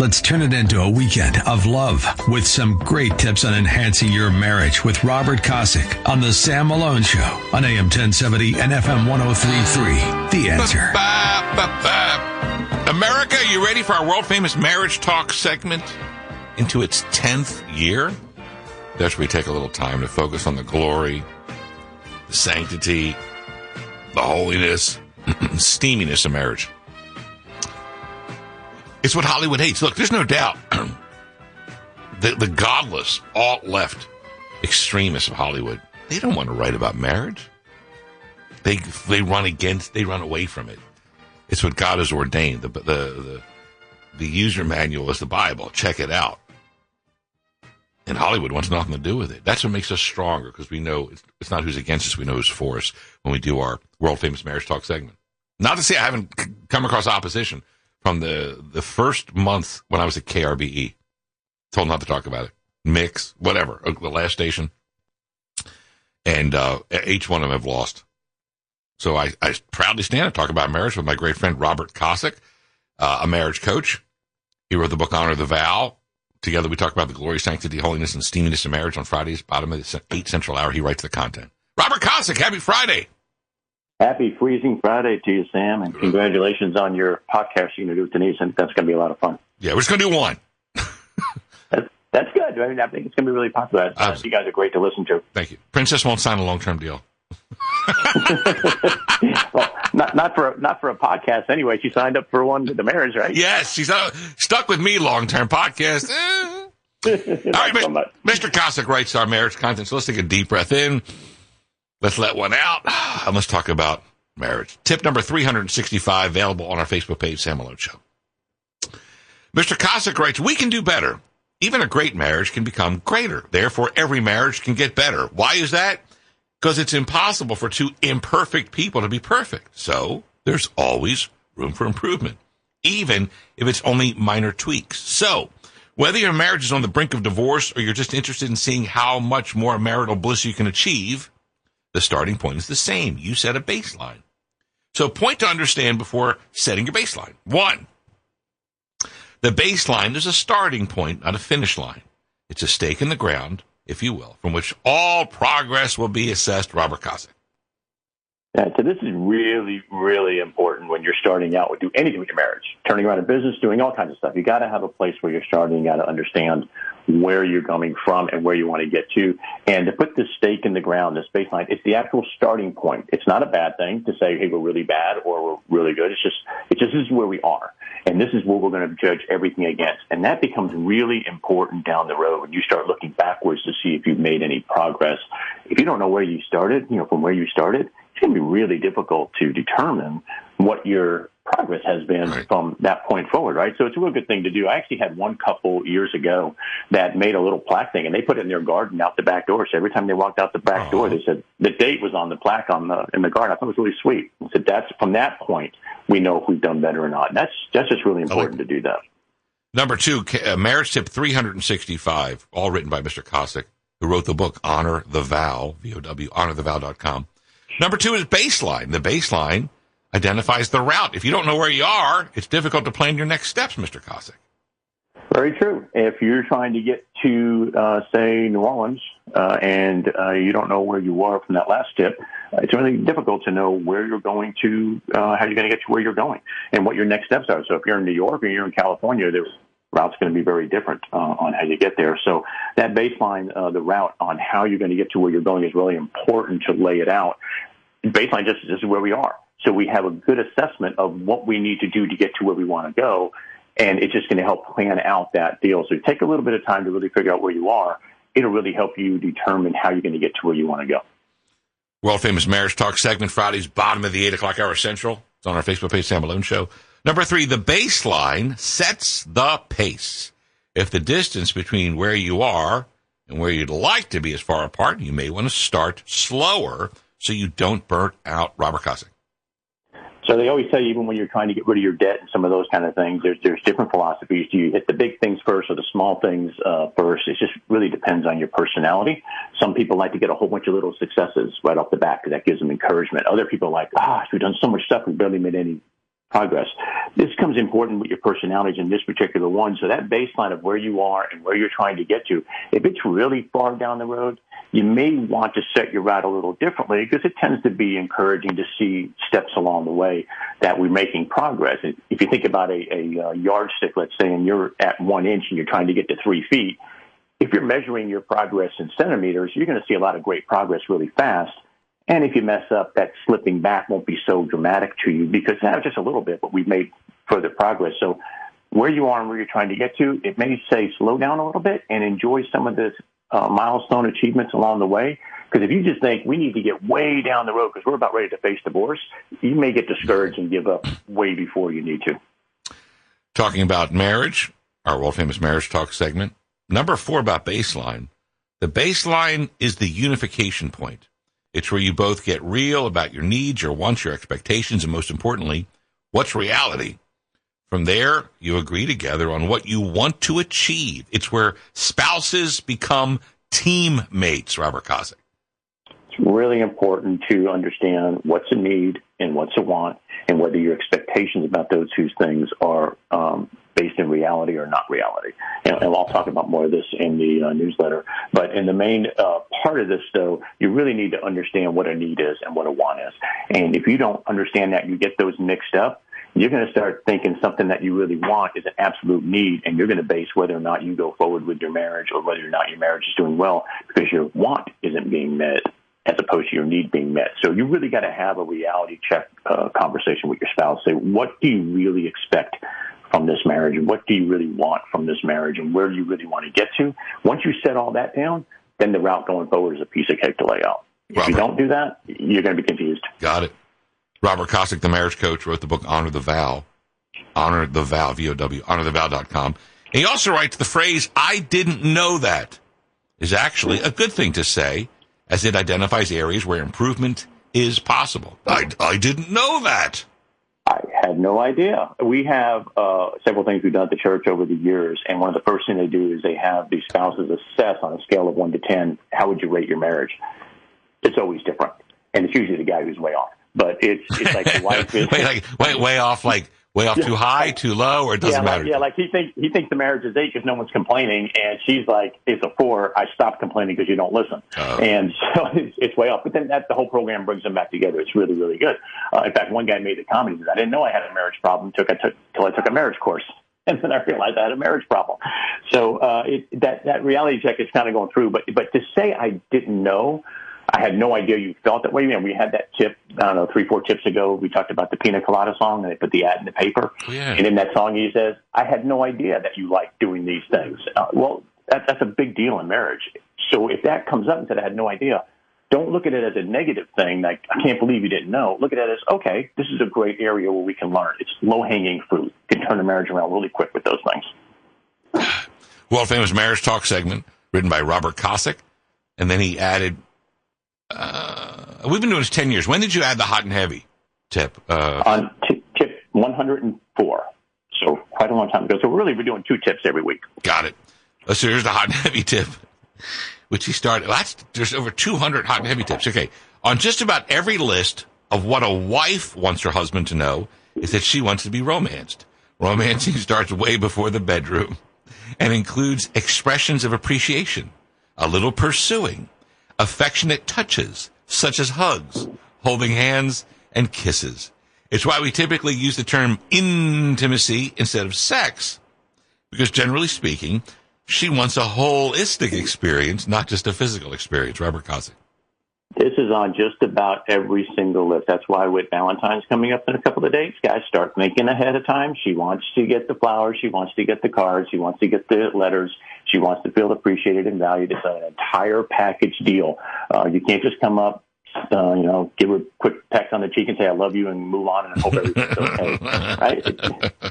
Let's turn it into a weekend of love with some great tips on enhancing your marriage with Robert Kosick on the Sam Malone Show on AM 1070 and FM 1033. The answer. America, you ready for our world famous marriage talk segment into its 10th year? That's where we take a little time to focus on the glory, the sanctity, the holiness, steaminess of marriage. It's what Hollywood hates. Look, there's no doubt the, the godless, alt left extremists of Hollywood, they don't want to write about marriage. They, they run against, they run away from it. It's what God has ordained. The, the, the, the user manual is the Bible. Check it out. And Hollywood wants nothing to do with it. That's what makes us stronger because we know it's, it's, not who's against us, we know who's for us when we do our world famous marriage talk segment. Not to say I haven't come across opposition from the the first month when I was at KRBE. Told not to talk about it. Mix, whatever, uh, the last station. And uh, each one of them have lost. So I, I proudly stand and talk about marriage with my great friend Robert Kosick, uh, a marriage coach. He wrote the book Honor the Vow. Together we talk about the glory, sanctity, holiness, and steaminess of marriage on Fridays, bottom of the 8 Central Hour. He writes the content. Robert Kosick, happy Friday. Happy Freezing Friday to you, Sam, and congratulations on your podcast you're going to do with Denise. I think that's going to be a lot of fun. Yeah, we're just going to do one. that's, that's good. I mean, I think it's going to be really popular. Uh, you guys are great to listen to. Thank you. Princess won't sign a long term deal. well, not not for not for a podcast anyway. She signed up for one the marriage, right? Yes, she's uh, stuck with me long term podcast. All right, so Mr. Kosick writes our marriage content. So let's take a deep breath in. Let's let one out. And let's talk about marriage. Tip number 365 available on our Facebook page, Sam Malone Show. Mr. Kosick writes, we can do better. Even a great marriage can become greater. Therefore, every marriage can get better. Why is that? Because it's impossible for two imperfect people to be perfect. So there's always room for improvement, even if it's only minor tweaks. So whether your marriage is on the brink of divorce or you're just interested in seeing how much more marital bliss you can achieve, the starting point is the same. You set a baseline. So point to understand before setting your baseline. One, the baseline is a starting point, not a finish line. It's a stake in the ground, if you will, from which all progress will be assessed. Robert Kosick. Yeah, so this is really, really important when you're starting out with do anything with your marriage, turning around a business, doing all kinds of stuff. You got to have a place where you're starting. You got to understand where you're coming from and where you want to get to. And to put this stake in the ground, this baseline, it's the actual starting point. It's not a bad thing to say, hey, we're really bad or we're really good. It's just, it's just this is where we are. And this is what we're going to judge everything against. And that becomes really important down the road when you start looking backwards to see if you've made any progress. If you don't know where you started, you know, from where you started, it's going to be really difficult to determine what your progress has been right. from that point forward, right? So it's a real good thing to do. I actually had one couple years ago that made a little plaque thing and they put it in their garden out the back door. So every time they walked out the back oh. door, they said the date was on the plaque on the, in the garden. I thought it was really sweet. I said that's from that point, we know if we've done better or not. And that's, that's just really important like to do that. Number two, uh, marriage tip 365, all written by Mr. Kosick, who wrote the book Honor the Vow, V-O-W, honorthevow.com. Number two is baseline. The baseline identifies the route. If you don't know where you are, it's difficult to plan your next steps, Mr. Kosick. Very true. If you're trying to get to, uh, say, New Orleans, uh, and uh, you don't know where you are from that last tip, it's really difficult to know where you're going to, uh, how you're going to get to where you're going, and what your next steps are. So if you're in New York or you're in California, there's route's going to be very different uh, on how you get there. So that baseline, uh, the route on how you're going to get to where you're going is really important to lay it out. Baseline just this is where we are. So we have a good assessment of what we need to do to get to where we want to go. And it's just going to help plan out that deal. So take a little bit of time to really figure out where you are. It'll really help you determine how you're going to get to where you want to go. World famous marriage talk segment Fridays, bottom of the eight o'clock hour central. It's on our Facebook page, Sam Malone Show. Number three, the baseline sets the pace. If the distance between where you are and where you'd like to be is far apart, you may want to start slower so you don't burn out Robert Kosick. So they always say, even when you're trying to get rid of your debt and some of those kind of things, there's there's different philosophies. Do you hit the big things first or the small things uh, first? It just really depends on your personality. Some people like to get a whole bunch of little successes right off the bat because that gives them encouragement. Other people like, ah, we've done so much stuff, we barely made any progress. This comes important with your personalities in this particular one. So that baseline of where you are and where you're trying to get to, if it's really far down the road, you may want to set your route a little differently because it tends to be encouraging to see steps along the way that we're making progress. If you think about a, a, uh, yardstick, let's say, and you're at one inch and you're trying to get to three feet, if you're measuring your progress in centimeters, you're going to see a lot of great progress really fast. And if you mess up, that slipping back won't be so dramatic to you because now just a little bit, but we've made further progress. So where you are and where you're trying to get to, it may say slow down a little bit and enjoy some of the uh, milestone achievements along the way. Because if you just think we need to get way down the road because we're about ready to face divorce, you may get discouraged and give up way before you need to. Talking about marriage, our world famous marriage talk segment. Number four about baseline. The baseline is the unification point. It's where you both get real about your needs, your wants, your expectations, and most importantly, what's reality. From there, you agree together on what you want to achieve. It's where spouses become teammates, Robert Kosick. It's really important to understand what's a need and what's a want, and whether your expectations about those two things are um, based in reality or not reality. And, and I'll talk about more of this in the uh, newsletter. But in the main uh, part of this, though, you really need to understand what a need is and what a want is. And if you don't understand that, you get those mixed up. You're going to start thinking something that you really want is an absolute need, and you're going to base whether or not you go forward with your marriage or whether or not your marriage is doing well because your want isn't being met as opposed to your need being met. So you really got to have a reality check uh, conversation with your spouse. Say, what do you really expect from this marriage? What do you really want from this marriage? And where do you really want to get to? Once you set all that down, then the route going forward is a piece of cake to lay out. If you don't do that, you're going to be confused. Got it. Robert Kosick, the marriage coach, wrote the book Honor the Vow. Honor the Vow, V-O-W, honorthevow.com. And he also writes the phrase, I didn't know that, is actually a good thing to say as it identifies areas where improvement is possible. I, I didn't know that. I had no idea. We have uh, several things we've done at the church over the years, and one of the first things they do is they have the spouses assess on a scale of one to ten, how would you rate your marriage? It's always different, and it's usually the guy who's way off. But it's it's like the wife is way, like, way way off, like way off too high, too low, or it doesn't yeah, matter. Like, yeah, like he thinks he thinks the marriage is eight because no one's complaining, and she's like, it's a four. I stopped complaining because you don't listen, oh. and so it's, it's, way off. But then that the whole program brings them back together. It's really really good. Uh, in fact, one guy made the comment that I didn't know I had a marriage problem took I took till I took a marriage course. And then I realized I had a marriage problem. So uh, it, that that reality check is kind of going through. But but to say I didn't know, I had no idea you felt that way. And we had that tip, I don't know, three, four tips ago. We talked about the Pina Colada song and they put the ad in the paper. Oh, yeah. And in that song, he says, I had no idea that you like doing these things. Uh, well, that, that's a big deal in marriage. So if that comes up and said, I had no idea, don't look at it as a negative thing. Like, I can't believe you didn't know. Look at it as, okay, this is a great area where we can learn. It's low hanging fruit. You can turn a marriage around really quick with those things. World famous marriage talk segment written by Robert Kosick. And then he added uh, we've been doing this 10 years. When did you add the hot and heavy tip? Uh, On t- tip 104. So quite a long time ago. So really, we're doing two tips every week. Got it. So here's the hot and heavy tip, which he started. That's, there's over 200 hot and heavy tips. Okay. On just about every list of what a wife wants her husband to know is that she wants to be romanced. Romancing starts way before the bedroom and includes expressions of appreciation, a little pursuing, affectionate touches, such as hugs, holding hands, and kisses. It's why we typically use the term intimacy instead of sex, because generally speaking, she wants a holistic experience, not just a physical experience. Robert Kosick. This is on just about every single list. That's why with Valentine's coming up in a couple of days, guys start thinking ahead of time. She wants to get the flowers. She wants to get the cards. She wants to get the letters. She wants to feel appreciated and valued. It's an entire package deal. Uh, you can't just come up, uh, you know, give her a quick peck on the cheek and say, I love you and move on and hope everything's okay. right?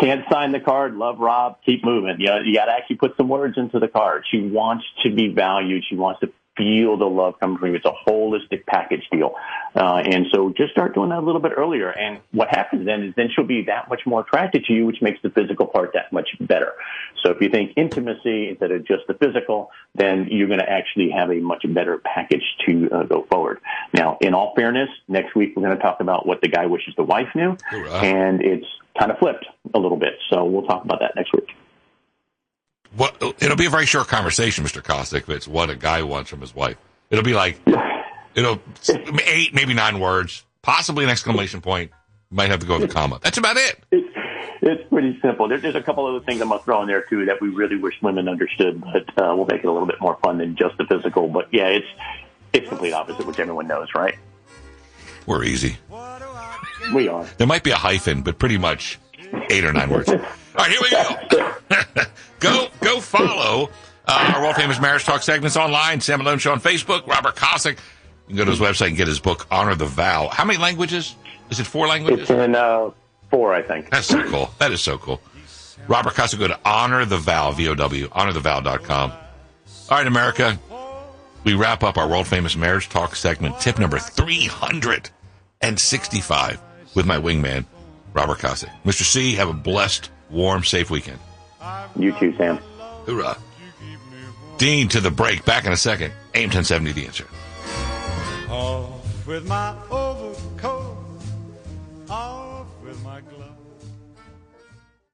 Can't sign the card. Love Rob. Keep moving. You, know, you got to actually put some words into the card. She wants to be valued. She wants to feel the love coming from you. It's a holistic package deal. Uh, and so just start doing that a little bit earlier. And what happens then is then she'll be that much more attracted to you, which makes the physical part that much better. So if you think intimacy instead of just the physical, then you're going to actually have a much better package to uh, go forward. Now, in all fairness, next week we're going to talk about what the guy wishes the wife knew. And it's kind of flipped a little bit. So we'll talk about that next week. What, it'll be a very short conversation, Mr. Kosick, if it's what a guy wants from his wife. It'll be like, it'll eight, maybe nine words, possibly an exclamation point. Might have to go with a comma. That's about it. It's, it's pretty simple. There's, there's a couple other things I'm going to throw in there too that we really wish women understood, but uh, we'll make it a little bit more fun than just the physical. But yeah, it's it's complete opposite, which everyone knows, right? We're easy. We are. There might be a hyphen, but pretty much eight or nine words. All right, here we go. follow uh, our world famous marriage talk segments online. Sam Malone Show on Facebook. Robert Kosick. You can go to his website and get his book, Honor the Vow. How many languages? Is it four languages? It's in uh, four, I think. That's so cool. That is so cool. Robert Kosick, go to Honor the Vow, V-O-W, honorthevow.com. All right, America. We wrap up our world famous marriage talk segment, tip number 365 with my wingman, Robert Kossick. Mr. C, have a blessed, warm, safe weekend. You too, Sam. Hoorah. Dean to the break. Back in a second. AM 1070, the answer. Off with my